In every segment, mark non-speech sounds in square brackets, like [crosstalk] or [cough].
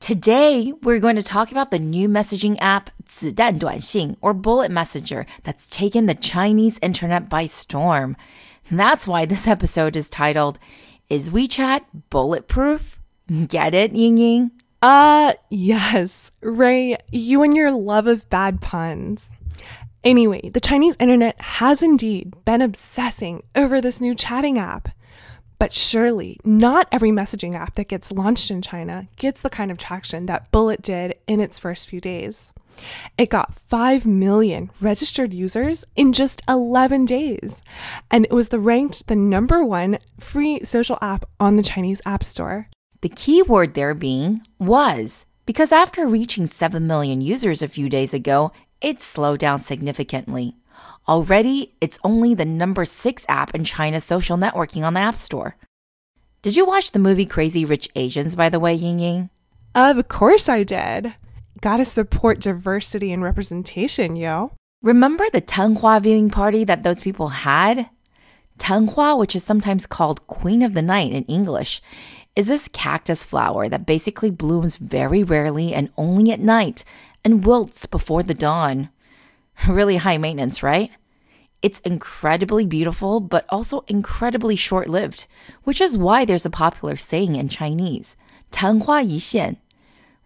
Today, we're going to talk about the new messaging app 子弹短信 or Bullet Messenger that's taken the Chinese internet by storm. That's why this episode is titled Is WeChat Bulletproof? Get it, Ying Ying? Uh, yes. Ray, you and your love of bad puns. Anyway, the Chinese internet has indeed been obsessing over this new chatting app. But surely, not every messaging app that gets launched in China gets the kind of traction that Bullet did in its first few days. It got 5 million registered users in just 11 days, and it was the ranked the number one free social app on the Chinese App Store. The key word there being was, because after reaching 7 million users a few days ago, it slowed down significantly. Already, it's only the number six app in China's social networking on the App Store. Did you watch the movie Crazy Rich Asians, by the way, Ying Ying? Of course I did. Gotta support diversity and representation, yo. Remember the Tenghua viewing party that those people had? Tenghua, which is sometimes called Queen of the Night in English, is this cactus flower that basically blooms very rarely and only at night and wilts before the dawn. [laughs] Really high maintenance, right? It's incredibly beautiful, but also incredibly short lived, which is why there's a popular saying in Chinese, 昙花一现,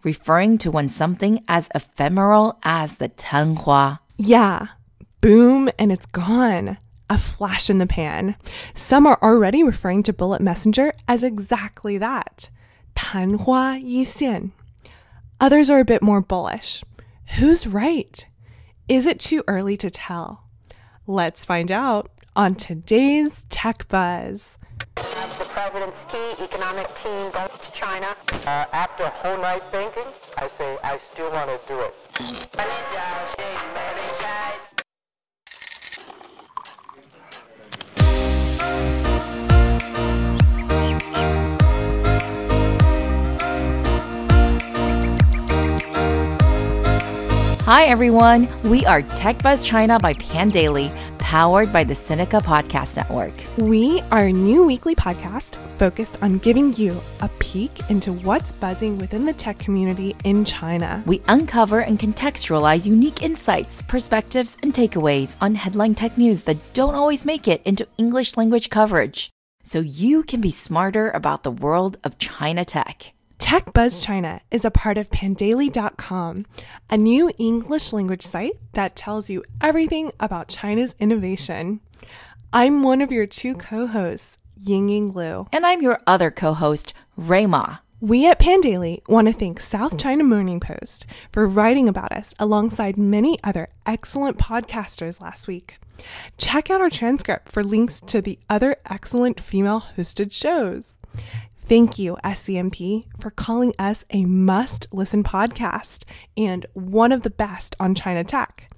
referring to when something as ephemeral as the 昙花. Yeah, boom, and it's gone. A flash in the pan. Some are already referring to Bullet Messenger as exactly that. 昙花一现. Others are a bit more bullish. Who's right? Is it too early to tell? Let's find out on today's Tech Buzz. The president's key economic team goes to China. Uh, after a whole night thinking, I say I still want to do it. Hi, everyone. We are Tech Buzz China by Pandaily, powered by the Sinica Podcast Network. We are a new weekly podcast focused on giving you a peek into what's buzzing within the tech community in China. We uncover and contextualize unique insights, perspectives, and takeaways on headline tech news that don't always make it into English language coverage. So you can be smarter about the world of China tech. Tech Buzz China is a part of Pandaily.com, a new English language site that tells you everything about China's innovation. I'm one of your two co hosts, Ying Ying Lu. And I'm your other co host, Ray Ma. We at Pandaily want to thank South China Morning Post for writing about us alongside many other excellent podcasters last week. Check out our transcript for links to the other excellent female hosted shows. Thank you, SCMP, for calling us a must listen podcast and one of the best on China tech.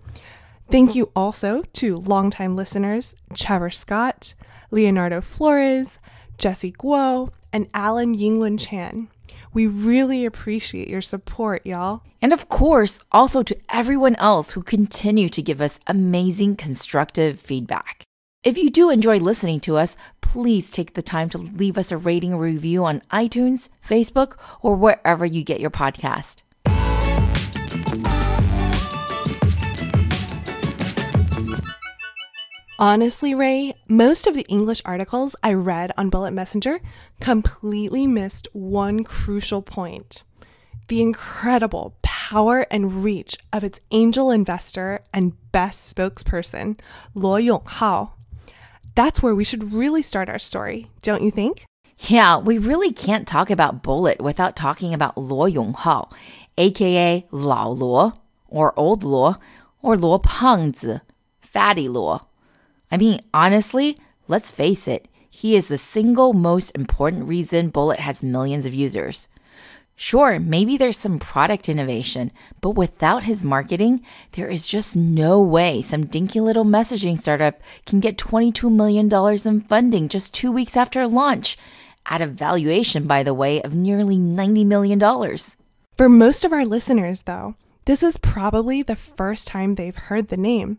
Thank you also to longtime listeners Trevor Scott, Leonardo Flores, Jesse Guo, and Alan Yinglin Chan. We really appreciate your support, y'all. And of course, also to everyone else who continue to give us amazing constructive feedback. If you do enjoy listening to us, please take the time to leave us a rating or review on iTunes, Facebook, or wherever you get your podcast. Honestly, Ray, most of the English articles I read on Bullet Messenger completely missed one crucial point the incredible power and reach of its angel investor and best spokesperson, Luo Yonghao. That's where we should really start our story, don't you think? Yeah, we really can't talk about Bullet without talking about Luo Yonghao, aka Lao Luo, or Old Luo, or Luo Pangzi, Fatty Luo. I mean, honestly, let's face it, he is the single most important reason Bullet has millions of users. Sure, maybe there's some product innovation, but without his marketing, there is just no way some dinky little messaging startup can get $22 million in funding just two weeks after launch, at a valuation, by the way, of nearly $90 million. For most of our listeners, though, this is probably the first time they've heard the name.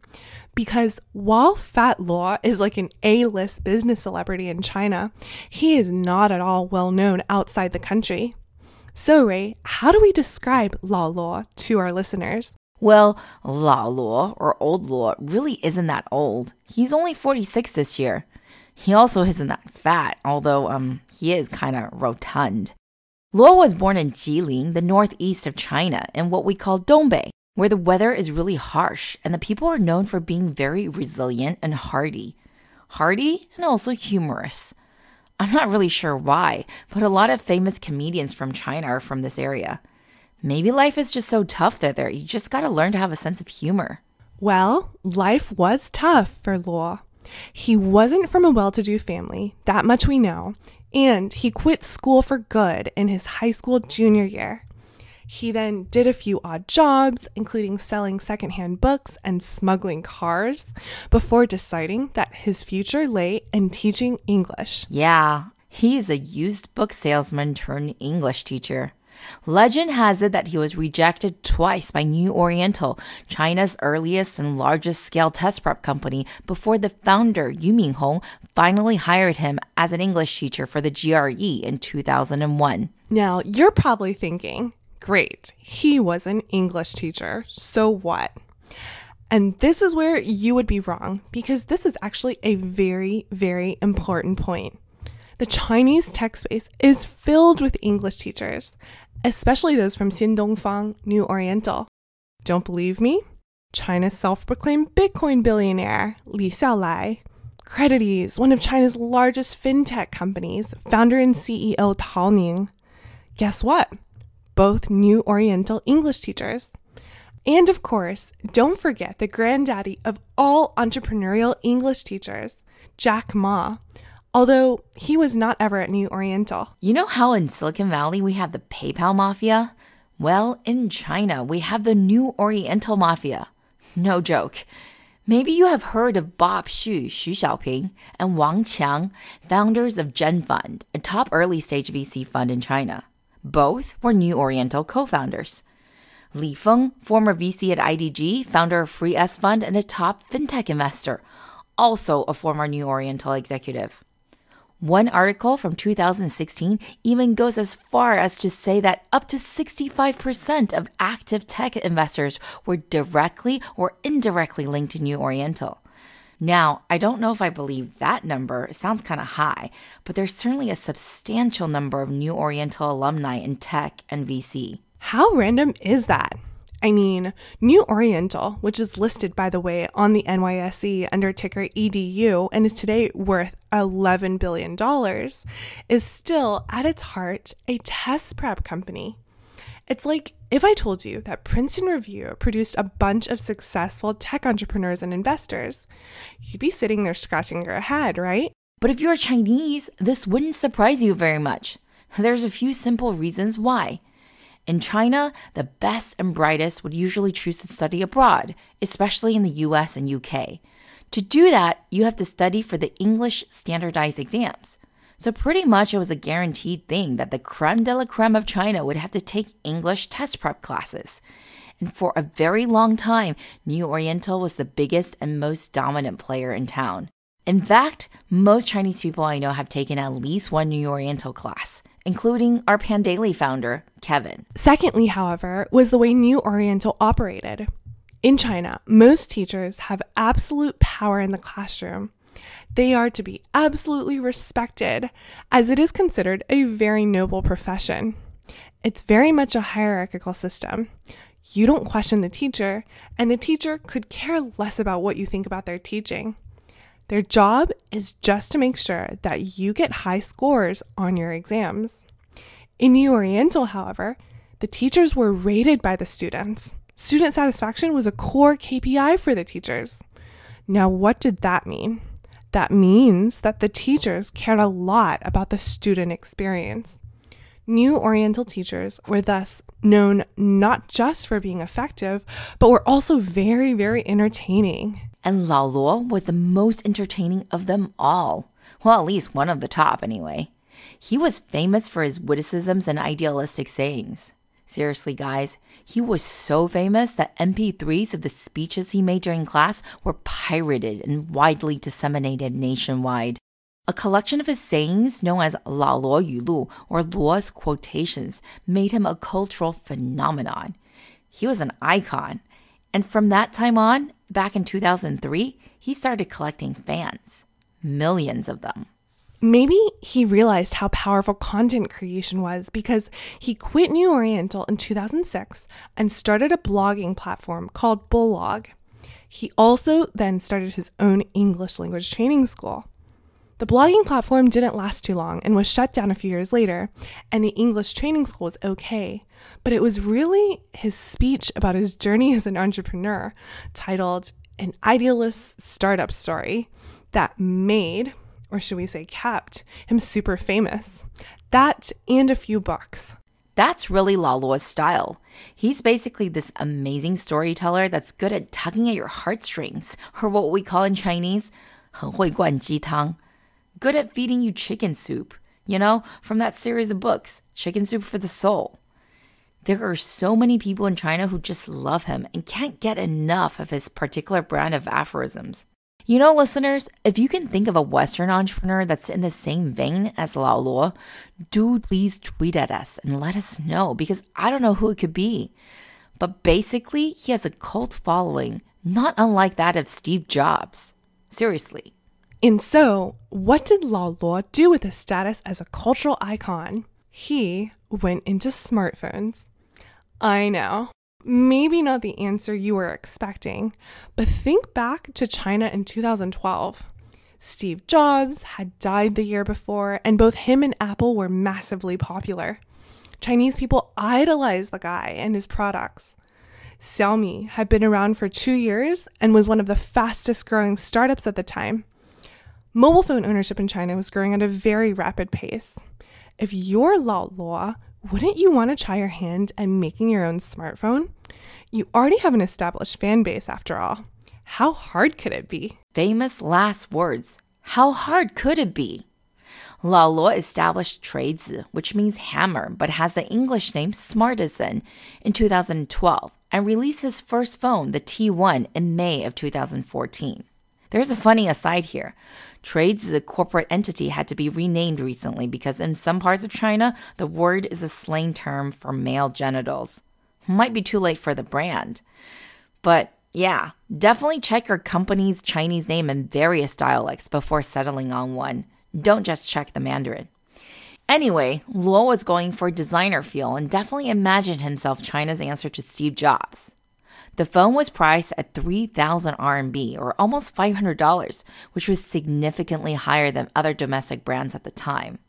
Because while Fat Luo is like an A list business celebrity in China, he is not at all well known outside the country. So, Ray, how do we describe Lao Luo to our listeners? Well, Lao Luo or Old Luo really isn't that old. He's only 46 this year. He also isn't that fat, although um he is kind of rotund. Luo was born in Jilin, the northeast of China, in what we call Dongbei, where the weather is really harsh and the people are known for being very resilient and hardy. Hardy and also humorous. I'm not really sure why, but a lot of famous comedians from China are from this area. Maybe life is just so tough that there you just gotta learn to have a sense of humor. Well, life was tough for Luo. He wasn't from a well to do family, that much we know, and he quit school for good in his high school junior year. He then did a few odd jobs, including selling secondhand books and smuggling cars, before deciding that his future lay in teaching English. Yeah, he's a used book salesman turned English teacher. Legend has it that he was rejected twice by New Oriental, China's earliest and largest scale test prep company, before the founder, Yu Minhong, finally hired him as an English teacher for the GRE in 2001. Now, you're probably thinking, great, he was an English teacher, so what? And this is where you would be wrong, because this is actually a very, very important point. The Chinese tech space is filled with English teachers, especially those from Xindongfang, New Oriental. Don't believe me? China's self proclaimed Bitcoin billionaire, Li Xiaolai, CreditEase, one of China's largest fintech companies, founder and CEO Tang Ning. Guess what? Both New Oriental English teachers. And of course, don't forget the granddaddy of all entrepreneurial English teachers, Jack Ma, although he was not ever at New Oriental. You know how in Silicon Valley we have the PayPal mafia? Well, in China we have the New Oriental mafia. [laughs] No joke. Maybe you have heard of Bob Xu, Xu Xiaoping, and Wang Qiang, founders of ZhenFund, a top early stage VC fund in China. Both were New Oriental co founders. Li Feng, former VC at IDG, founder of FreeS Fund, and a top fintech investor, also a former New Oriental executive. One article from 2016 even goes as far as to say that up to 65% of active tech investors were directly or indirectly linked to New Oriental. Now, I don't know if I believe that number. It sounds kind of high, but there's certainly a substantial number of New Oriental alumni in tech and VC. How random is that? I mean, New Oriental, which is listed, by the way, on the NYSE under ticker EDU and is today worth $11 billion, is still at its heart a test prep company. It's like if I told you that Princeton Review produced a bunch of successful tech entrepreneurs and investors, you'd be sitting there scratching your head, right? But if you're Chinese, this wouldn't surprise you very much. There's a few simple reasons why. In China, the best and brightest would usually choose to study abroad, especially in the US and UK. To do that, you have to study for the English standardized exams. So, pretty much it was a guaranteed thing that the creme de la creme of China would have to take English test prep classes. And for a very long time, New Oriental was the biggest and most dominant player in town. In fact, most Chinese people I know have taken at least one New Oriental class including our Pandaily founder, Kevin. Secondly, however, was the way New Oriental operated. In China, most teachers have absolute power in the classroom. They are to be absolutely respected, as it is considered a very noble profession. It's very much a hierarchical system. You don't question the teacher, and the teacher could care less about what you think about their teaching. Their job is just to make sure that you get high scores on your exams. In New Oriental, however, the teachers were rated by the students. Student satisfaction was a core KPI for the teachers. Now, what did that mean? That means that the teachers cared a lot about the student experience. New Oriental teachers were thus known not just for being effective, but were also very, very entertaining. And Lao Luo was the most entertaining of them all. Well, at least one of the top, anyway. He was famous for his witticisms and idealistic sayings. Seriously, guys, he was so famous that MP3s of the speeches he made during class were pirated and widely disseminated nationwide. A collection of his sayings, known as Lao Luo Yu Lu or Luo's quotations, made him a cultural phenomenon. He was an icon. And from that time on, back in 2003, he started collecting fans. Millions of them. Maybe he realized how powerful content creation was because he quit New Oriental in 2006 and started a blogging platform called Bullog. He also then started his own English language training school. The blogging platform didn't last too long and was shut down a few years later, and the English training school was okay. But it was really his speech about his journey as an entrepreneur, titled An Idealist Startup Story, that made, or should we say kept, him super famous. That and a few books. That's really Lao Luo's style. He's basically this amazing storyteller that's good at tugging at your heartstrings, [laughs] or what we call in Chinese, 很会灌鸡汤. Good at feeding you chicken soup, you know, from that series of books, Chicken Soup for the Soul. There are so many people in China who just love him and can't get enough of his particular brand of aphorisms. You know, listeners, if you can think of a Western entrepreneur that's in the same vein as Lao Luo, do please tweet at us and let us know because I don't know who it could be. But basically, he has a cult following, not unlike that of Steve Jobs. Seriously. And so, what did Lao Luo do with his status as a cultural icon? He went into smartphones. I know. Maybe not the answer you were expecting, but think back to China in 2012. Steve Jobs had died the year before, and both him and Apple were massively popular. Chinese people idolized the guy and his products. Xiaomi had been around for two years and was one of the fastest growing startups at the time. Mobile phone ownership in China was growing at a very rapid pace. If you're Lao Luo, wouldn't you want to try your hand at making your own smartphone? You already have an established fan base after all. How hard could it be? Famous last words. How hard could it be? Lao Luo established Chuizi, which means hammer, but has the English name Smartisan, in 2012 and released his first phone, the T1, in May of 2014. There's a funny aside here. Chuizi corporate entity had to be renamed recently because in some parts of China, the word is a slang term for male genitals. Might be too late for the brand. But yeah, definitely check your company's Chinese name in various dialects before settling on one. Don't just check the Mandarin. Anyway, Luo was going for designer feel and definitely imagined himself China's answer to Steve Jobs. The phone was priced at 3,000 RMB or almost $500, which was significantly higher than other domestic brands at the time.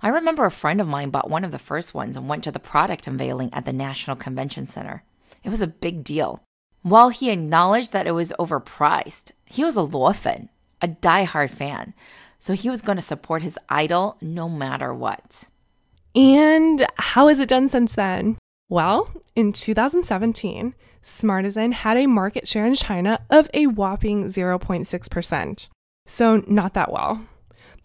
I remember a friend of mine bought one of the first ones and went to the product unveiling at the National Convention Center. It was a big deal. While he acknowledged that it was overpriced, he was a Luofen, a die-hard fan, so he was going to support his idol no matter what. And how has it done since then? Well, in 2017, Smartisan had a market share in China of a whopping 0.6%. So, not that well.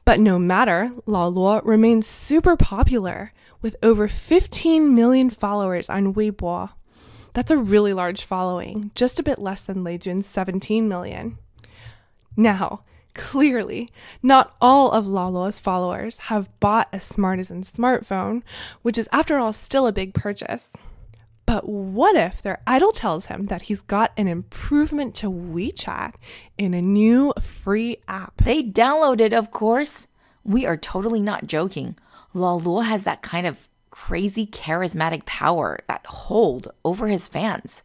But no matter, Lao Luo remains super popular with over 15 million followers on Weibo. That's a really large following, just a bit less than Lei Jun's 17 million. Now, clearly, not all of Lao Luo's followers have bought a Smartisan smartphone, which is, after all, still a big purchase. But what if their idol tells him that he's got an improvement to WeChat in a new free app? They downloaded, of course. We are totally not joking. Lao Luo has that kind of crazy charismatic power, that hold over his fans.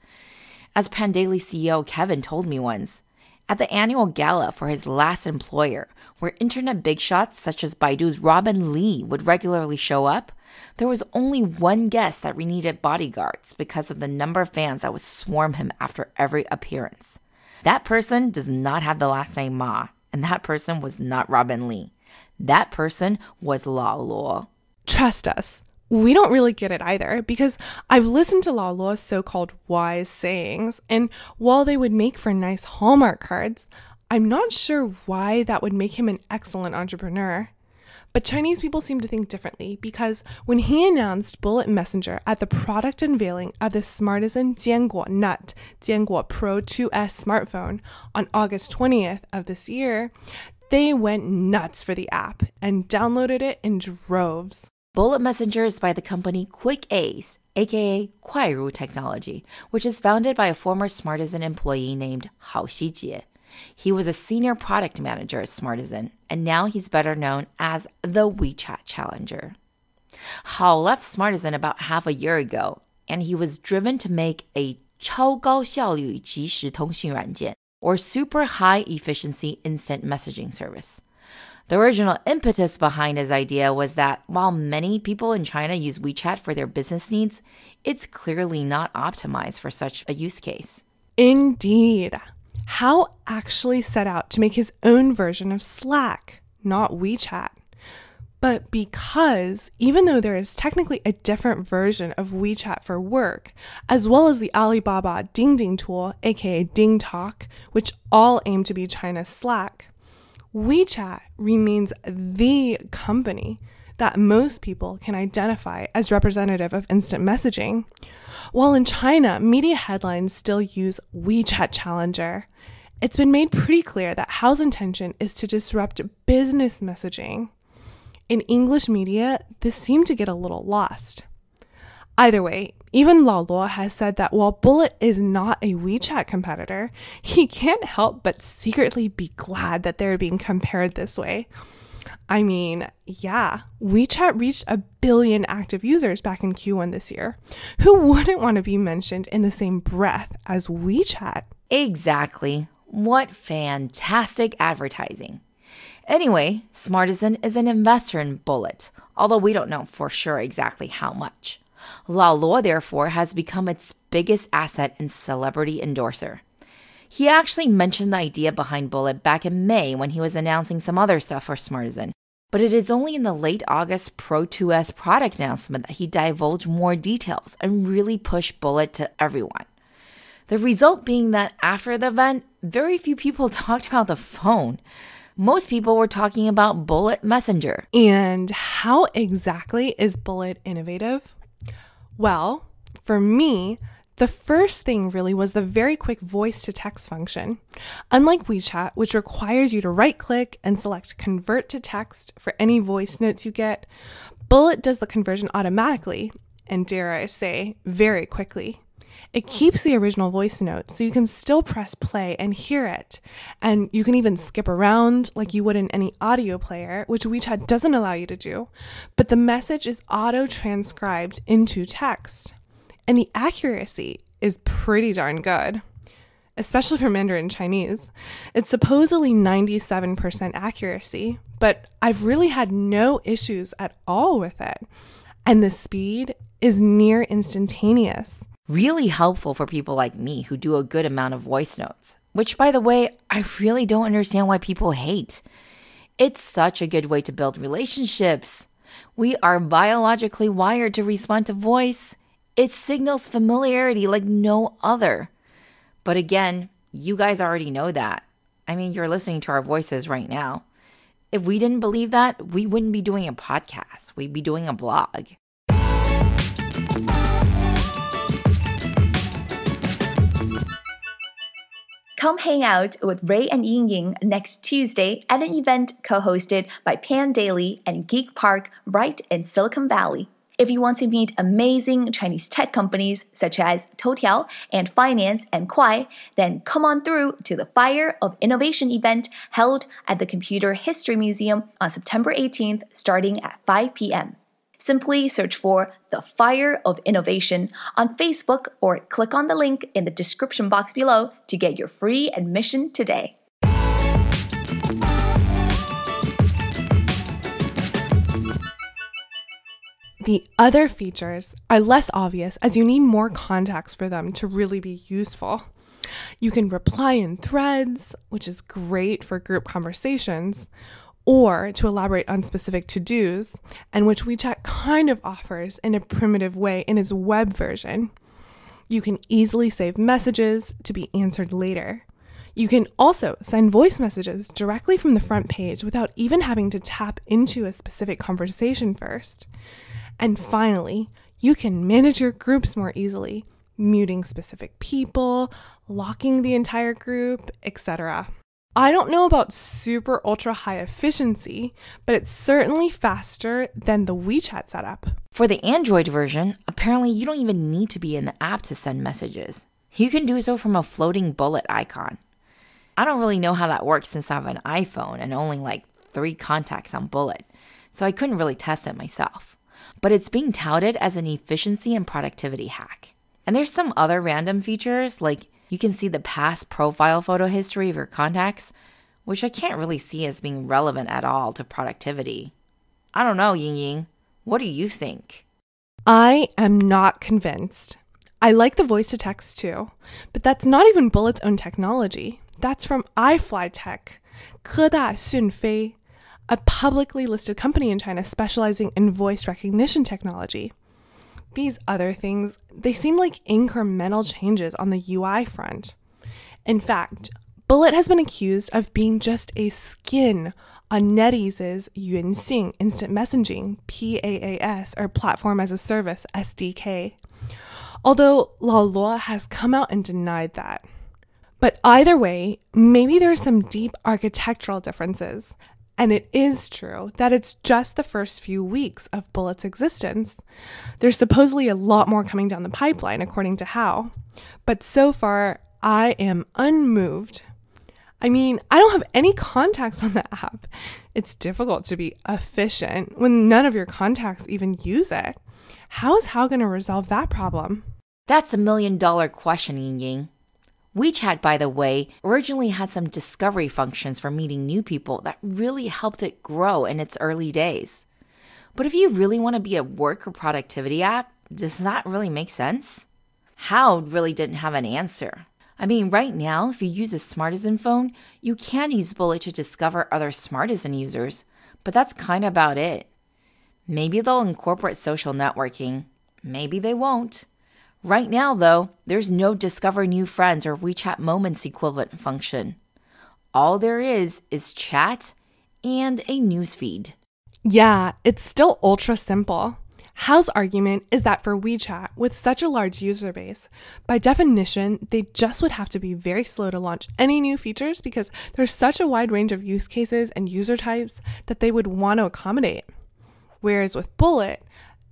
As Pandaily CEO Kevin told me once, at the annual gala for his last employer, where internet big shots such as Baidu's Robin Li would regularly show up, there was only one guest that we needed bodyguards because of the number of fans that would swarm him after every appearance. That person does not have the last name Ma, and that person was not Robin Li. That person was Lao Luo. Trust us, we don't really get it either because I've listened to Lao Luo's so called wise sayings, and while they would make for nice Hallmark cards, I'm not sure why that would make him an excellent entrepreneur. But Chinese people seem to think differently because when he announced Bullet Messenger at the product unveiling of the Smartisan Jianguo Nut Jianguo Pro 2S smartphone on August 20th of this year, they went nuts for the app and downloaded it in droves. Bullet Messenger is by the company Quick Ace, aka Kuairu Technology, which is founded by a former Smartisan employee named Hao Xijie. He was a senior product manager at Smartisan, and now he's better known as the WeChat Challenger. Hao left Smartisan about half a year ago, and he was driven to make a 超高效率即时通讯软件 or super high efficiency instant messaging service. The original impetus behind his idea was that while many people in China use WeChat for their business needs, it's clearly not optimized for such a use case. Indeed. Hao actually set out to make his own version of Slack, not WeChat. But because, even though there is technically a different version of WeChat for work, as well as the Alibaba Ding Ding tool, aka Ding Talk, which all aim to be China's Slack, WeChat remains the company that most people can identify as representative of instant messaging. While in China, media headlines still use WeChat Challenger, it's been made pretty clear that Hao's intention is to disrupt business messaging. In English media, this seemed to get a little lost. Either way, even Lao Luo has said that while Bullet is not a WeChat competitor, he can't help but secretly be glad that they're being compared this way. I mean, yeah, WeChat reached a billion active users back in Q1 this year. Who wouldn't want to be mentioned in the same breath as WeChat? Exactly. What fantastic advertising. Anyway, Smartisan is an investor in Bullet, although we don't know for sure exactly how much. Lao Luo, therefore, has become its biggest asset and celebrity endorser. He actually mentioned the idea behind Bullet back in May when he was announcing some other stuff for Smartisan, but it is only in the late August Pro 2S product announcement that he divulged more details and really pushed Bullet to everyone. The result being that after the event, very few people [laughs] talked about the phone. Most people were talking about Bullet Messenger. And how exactly is Bullet innovative? Well, for me, the first thing really was the very quick voice to text function. Unlike WeChat, which requires you to right click and select convert to text for any voice notes you get, Bullet does the conversion automatically and, dare I say, very quickly. It keeps the original voice note so you can still press play and hear it. And you can even skip around like you would in any audio player, which WeChat doesn't allow you to do. But the message is auto transcribed into text. And the accuracy is pretty darn good, especially for Mandarin Chinese. It's supposedly 97% accuracy, but I've really had no issues at all with it. And the speed is near instantaneous. Really helpful for people like me who do a good amount of voice notes, which, by the way, I really don't understand why people hate. It's such a good way to build relationships. We are biologically wired to respond to voice. It signals familiarity like no other. But again, you guys already know that. I mean, you're listening to our voices right now. If we didn't believe that, we wouldn't be doing a podcast. We'd be doing a blog. Come hang out with Ray and Ying Ying next Tuesday at an event co hosted by Pandaily and Geek Park right in Silicon Valley. If you want to meet amazing Chinese tech companies such as Toutiao and Finance and Kuai, then come on through to the Fire of Innovation event held at the Computer History Museum on September 18th starting at 5 p.m. Simply search for The Fire of Innovation on Facebook or click on the link in the description box below to get your free admission today. The other features are less obvious as you need more context for them to really be useful. You can reply in threads, which is great for group conversations, or to elaborate on specific to dos, and which WeChat kind of offers in a primitive way in its web version. You can easily save messages to be answered later. You can also send voice messages directly from the front page without even having to tap into a specific conversation first. And finally, you can manage your groups more easily, muting specific people, locking the entire group, etc. I don't know about super ultra high efficiency, but it's certainly faster than the WeChat setup. For the Android version, apparently you don't even need to be in the app to send messages. You can do so from a floating bullet icon. I don't really know how that works since I have an iPhone and only like three contacts on Bullet, so I couldn't really test it myself but it's being touted as an efficiency and productivity hack. And there's some other random features, like you can see the past profile photo history of your contacts, which I can't really see as being relevant at all to productivity. I don't know, Ying Ying. What do you think? I am not convinced. I like the voice to text too, but that's not even Bullet's own technology. That's from iFlytek, 科大讯飞 a publicly listed company in China specializing in voice recognition technology. These other things, they seem like incremental changes on the UI front. In fact, Bullet has been accused of being just a skin on NetEase's Yunxin instant messaging PaaS or platform as a service SDK. Although Lao Luo has come out and denied that. But either way, maybe there are some deep architectural differences. And it is true that it's just the first few weeks of Bullet's existence. There's supposedly a lot more coming down the pipeline, according to Hao. But so far, I am unmoved. I mean, I don't have any contacts on the app. It's difficult to be efficient when none of your contacts even use it. How is Hao going to resolve that problem? That's a million dollar question, Ying Ying. WeChat, by the way, originally had some discovery functions for meeting new people that really helped it grow in its early days. But if you really want to be a work or productivity app, does that really make sense? Hao really didn't have an answer. I mean, right now, if you use a Smartisan phone, you can use Bullet to discover other Smartisan users, but that's kind of about it. Maybe they'll incorporate social networking, maybe they won't. Right now, though, there's no discover new friends or WeChat moments equivalent function. All there is is chat and a newsfeed. Yeah, it's still ultra simple. Hao's argument is that for WeChat, with such a large user base, by definition, they just would have to be very slow to launch any new features because there's such a wide range of use cases and user types that they would want to accommodate. Whereas with Bullet,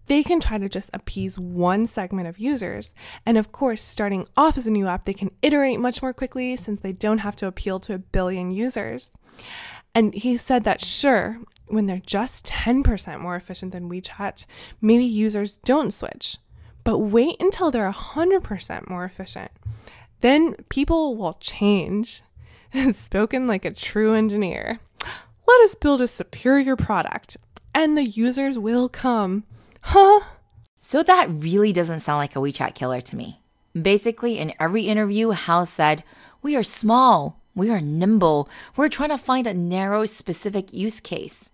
they can try to just appease one segment of users. And of course, starting off as a new app, they can iterate much more quickly since they don't have to appeal to a billion users. And he said that sure, when they're just 10% more efficient than WeChat, maybe users don't switch. But wait until they're 100% more efficient. Then people will change. [laughs] Spoken like a true engineer. Let us build a superior product, and the users will come. Huh? So that really doesn't sound like a WeChat killer to me. Basically, in every interview, Hao said, We are small, we are nimble, we're trying to find a narrow, specific use case.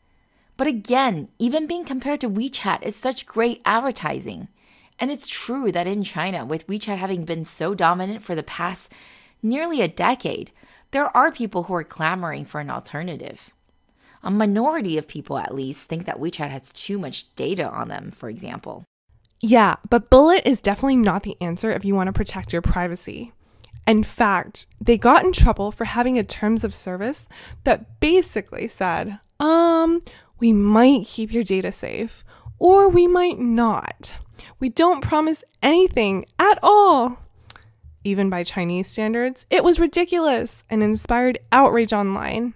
But again, even being compared to WeChat is such great advertising. And it's true that in China, with WeChat having been so dominant for the past nearly a decade, there are people who are clamoring for an alternative. A minority of people, at least, think that WeChat has too much data on them, for example. Yeah, but Bullet is definitely not the answer if you want to protect your privacy. In fact, they got in trouble for having a terms of service that basically said, um, we might keep your data safe, or we might not. We don't promise anything at all. Even by Chinese standards, it was ridiculous and inspired outrage online.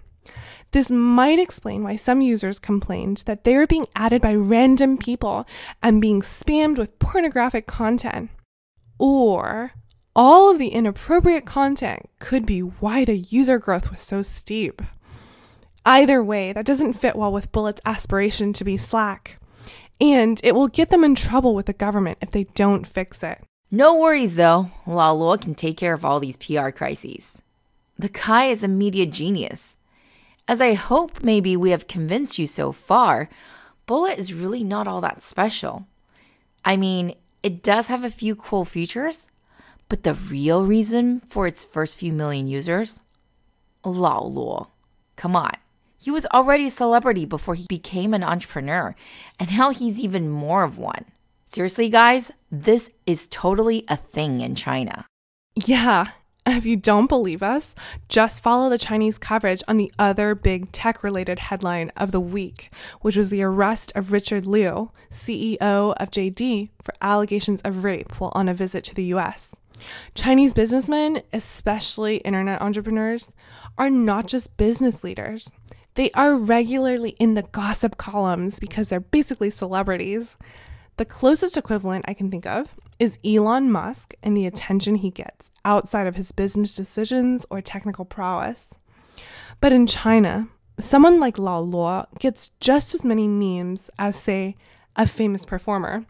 This might explain why some users complained that they were being added by random people and being spammed with pornographic content. Or all of the inappropriate content could be why the user growth was so steep. Either way, that doesn't fit well with Bullet's aspiration to be slack. And it will get them in trouble with the government if they don't fix it. No worries though, Lao Luo can take care of all these PR crises. The Kai is a media genius. As I hope maybe we have convinced you so far, Bullet is really not all that special. I mean, it does have a few cool features, but the real reason for its first few million users? Lao Luo. Come on. He was already a celebrity before he became an entrepreneur, and now he's even more of one. Seriously, guys, this is totally a thing in China. Yeah, If you don't believe us, just follow the Chinese coverage on the other big tech related headline of the week, which was the arrest of Richard Liu, CEO of JD, for allegations of rape while on a visit to the US. Chinese businessmen, especially internet entrepreneurs, are not just business leaders. They are regularly in the gossip columns because they're basically celebrities. The closest equivalent I can think of is Elon Musk and the attention he gets outside of his business decisions or technical prowess. But in China, someone like Lao Luo gets just as many memes as, say, a famous performer.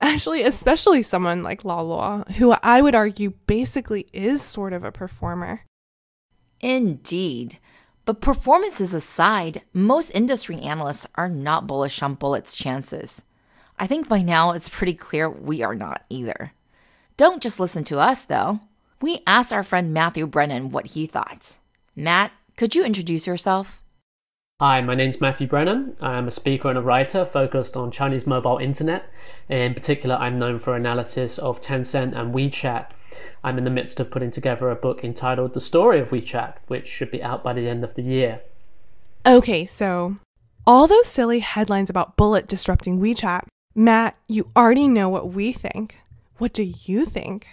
Actually, especially someone like Lao Luo, who I would argue basically is sort of a performer. Indeed. But performances aside, most industry analysts are not bullish on Bullet's chances. I think by now it's pretty clear we are not either. Don't just listen to us, though. We asked our friend Matthew Brennan what he thought. Matt, could you introduce yourself? Hi, my name's Matthew Brennan. I'm a speaker and a writer focused on Chinese mobile internet. In particular, I'm known for analysis of Tencent and WeChat. I'm in the midst of putting together a book entitled The Story of WeChat, which should be out by the end of the year. Okay, so all those silly headlines about Bullet disrupting WeChat Matt, you already know what we think. What do you think?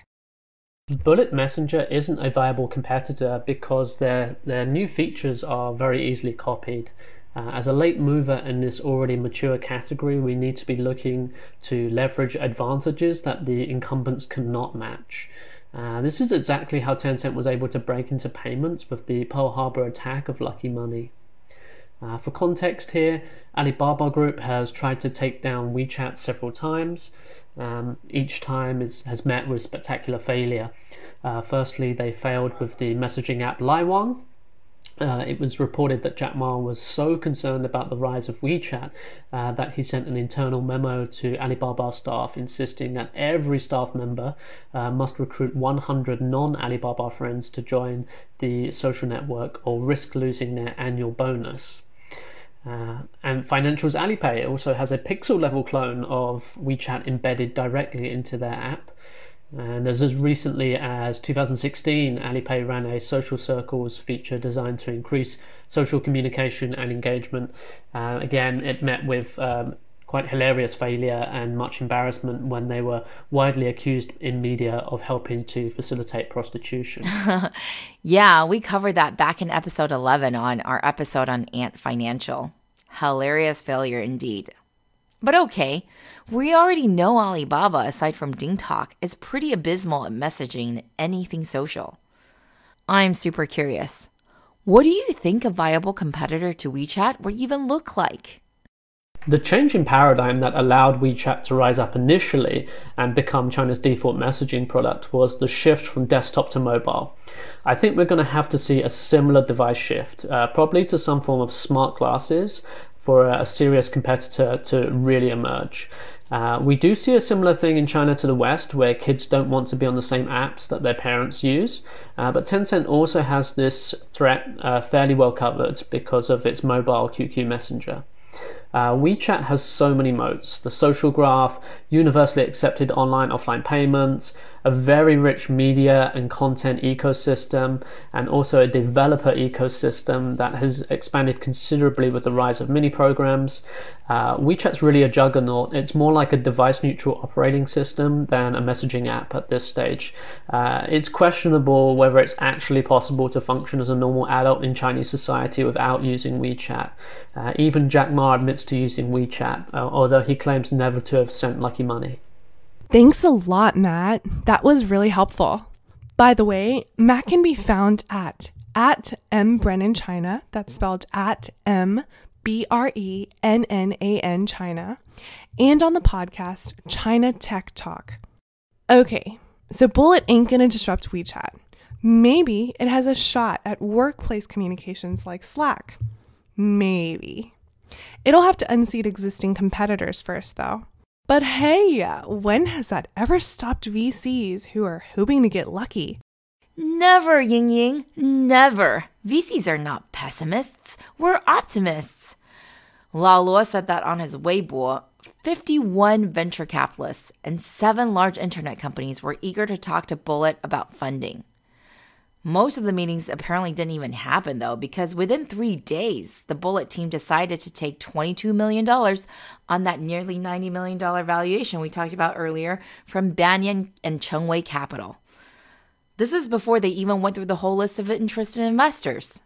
Bullet Messenger isn't a viable competitor because their, their new features are very easily copied. Uh, as a late mover in this already mature category, we need to be looking to leverage advantages that the incumbents cannot match. Uh, this is exactly how Tencent was able to break into payments with the Pearl Harbor attack of Lucky Money. Uh, for context here, Alibaba Group has tried to take down WeChat several times. Um, each time is, has met with spectacular failure. Uh, firstly, they failed with the messaging app Laiwang. Uh, it was reported that Jack Ma was so concerned about the rise of WeChat uh, that he sent an internal memo to Alibaba staff insisting that every staff member uh, must recruit 100 non Alibaba friends to join the social network or risk losing their annual bonus. Uh, and Financials Alipay also has a pixel level clone of WeChat embedded directly into their app. And as, as recently as 2016, Alipay ran a social circles feature designed to increase social communication and engagement. Uh, again, it met with um, quite hilarious failure and much embarrassment when they were widely accused in media of helping to facilitate prostitution. [laughs] yeah, we covered that back in episode 11 on our episode on Ant Financial. Hilarious failure indeed. But okay, we already know Alibaba, aside from DingTalk, is pretty abysmal at messaging anything social. I'm super curious. What do you think a viable competitor to WeChat would even look like? The change in paradigm that allowed WeChat to rise up initially and become China's default messaging product was the shift from desktop to mobile. I think we're going to have to see a similar device shift, uh, probably to some form of smart glasses for a, serious competitor to really emerge. Uh, we do see a similar thing in China to the West, where kids don't want to be on the same apps that their parents use. Uh, but Tencent also has this threat uh, fairly well covered because of its mobile QQ Messenger. Uh, WeChat has so many modes the social graph, universally accepted online offline payments, a very rich media and content ecosystem, and also a developer ecosystem that has expanded considerably with the rise of mini programs. Uh, WeChat's really a juggernaut. It's more like a device neutral operating system than a messaging app at this stage. Uh, it's questionable whether it's actually possible to function as a normal adult in Chinese society without using WeChat. Uh, even Jack Ma admits to using WeChat, uh, although he claims never to have sent Lucky Money. Thanks a lot, Matt. That was really helpful. By the way, Matt can be found at at M Brennan China. That's spelled at M B R E N N A N China, and on the podcast China Tech Talk. Okay, so Bullet ain't gonna disrupt WeChat. Maybe it has a shot at workplace communications like Slack. Maybe. It'll have to unseat existing competitors first, though. But hey, when has that ever stopped VCs who are hoping to get lucky? Never, Ying Ying, never. VCs are not pessimists, we're optimists. Lao Luo said that on his Weibo. 51 venture capitalists and seven large internet companies were eager to talk to Bullet about funding. Most of the meetings apparently didn't even happen though, because within three days, the Bullet team decided to take $22 million on that nearly $90 million valuation we talked about earlier from Banyan and Chengwei Capital. This is before they even went through the whole list of interested investors.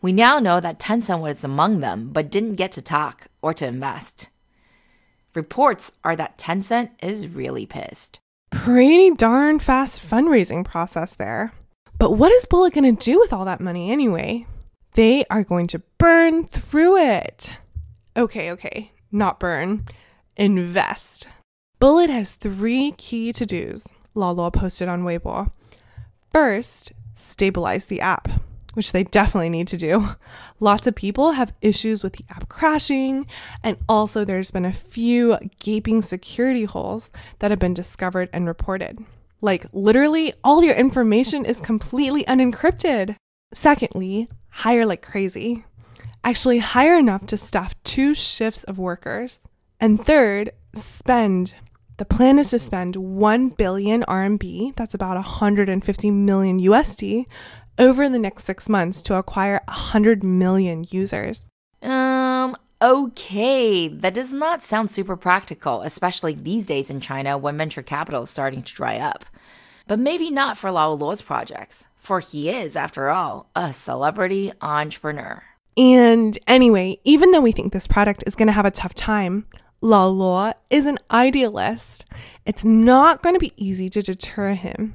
We now know that Tencent was among them, but didn't get to talk or to invest. Reports are that Tencent is really pissed. Pretty darn fast fundraising process there. But what is Bullet going to do with all that money anyway? They are going to burn through it. Okay, okay, not burn, invest. Bullet has three key to dos, Lao Luo posted on Weibo. First, stabilize the app, which they definitely need to do. Lots of people have issues with the app crashing, and also there's been a few gaping security holes that have been discovered and reported. Like, literally, all your information is completely unencrypted. Secondly, hire like crazy. Actually, hire enough to staff two shifts of workers. And third, spend. The plan is to spend 1 billion RMB, that's about 150 million USD, over the next six months to acquire 100 million users. Okay. That does not sound super practical, especially these days in China when venture capital is starting to dry up. But maybe not for Lao Luo's projects, for he is, after all, a celebrity entrepreneur. And anyway, even though we think this product is going to have a tough time, Lao Luo is an idealist. It's not going to be easy to deter him.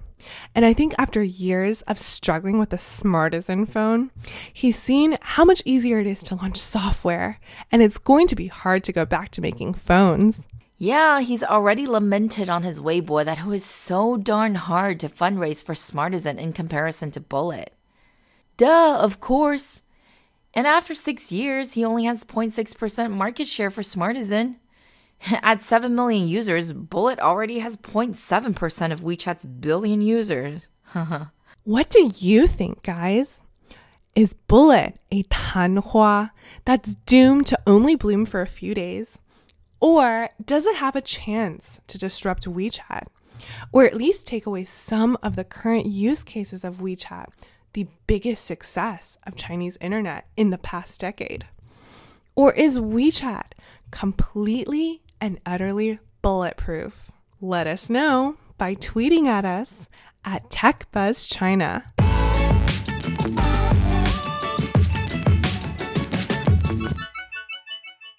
And I think after years of struggling with the Smartisan phone, he's seen how much easier it is to launch software, and it's going to be hard to go back to making phones. Yeah, he's already lamented on his Weibo that it was so darn hard to fundraise for Smartisan in comparison to Bullet. Duh, of course. And after six years, he only has 0.6% market share for Smartisan. [laughs] At 7 million users, Bullet already has 0.7% of WeChat's billion users. [laughs] What do you think, guys? Is Bullet a tanhua that's doomed to only bloom for a few days? Or does it have a chance to disrupt WeChat? Or at least take away some of the current use cases of WeChat, the biggest success of Chinese internet in the past decade? Or is WeChat completely and utterly bulletproof? Let us know by tweeting at us at TechBuzzChina.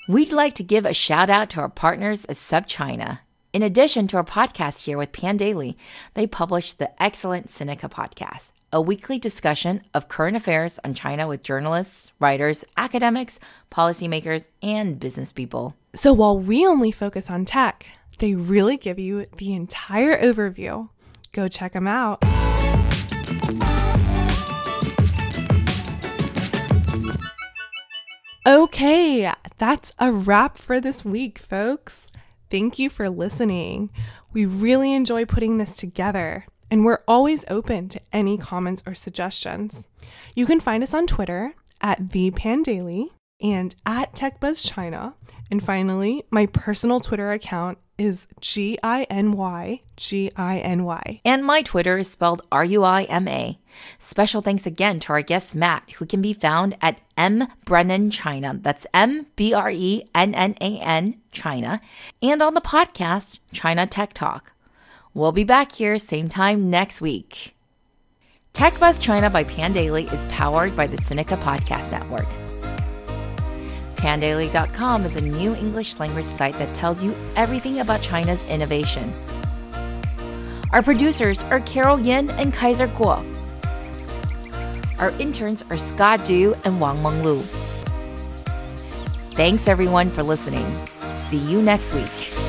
We'd like to give a shout out to our partners at SupChina. In addition to our podcast here with Pandaily, they publish the excellent Sinica podcast, a weekly discussion of current affairs on China with journalists, writers, academics, policymakers, and business people. So while we only focus on tech, they really give you the entire overview. Go check them out. Okay, that's a wrap for this week, folks. Thank you for listening. We really enjoy putting this together, and we're always open to any comments or suggestions. You can find us on Twitter at the Pandaily and at TechBuzzChina. And finally, my personal Twitter account is G I N Y G I N Y. And my Twitter is spelled R U I M A. Special thanks again to our guest Matt, who can be found at M Brennan China. That's M B R E N N A N China. And on the podcast, China Tech Talk. We'll be back here same time next week. Tech Buzz China by Pandaily is powered by the Sinica Podcast Network. Pandaily.com is a new English language site that tells you everything about China's innovation. Our producers are Carol Yin and Kaiser Kuo. Our interns are Scott Du and Wang Menglu. Thanks everyone for listening. See you next week.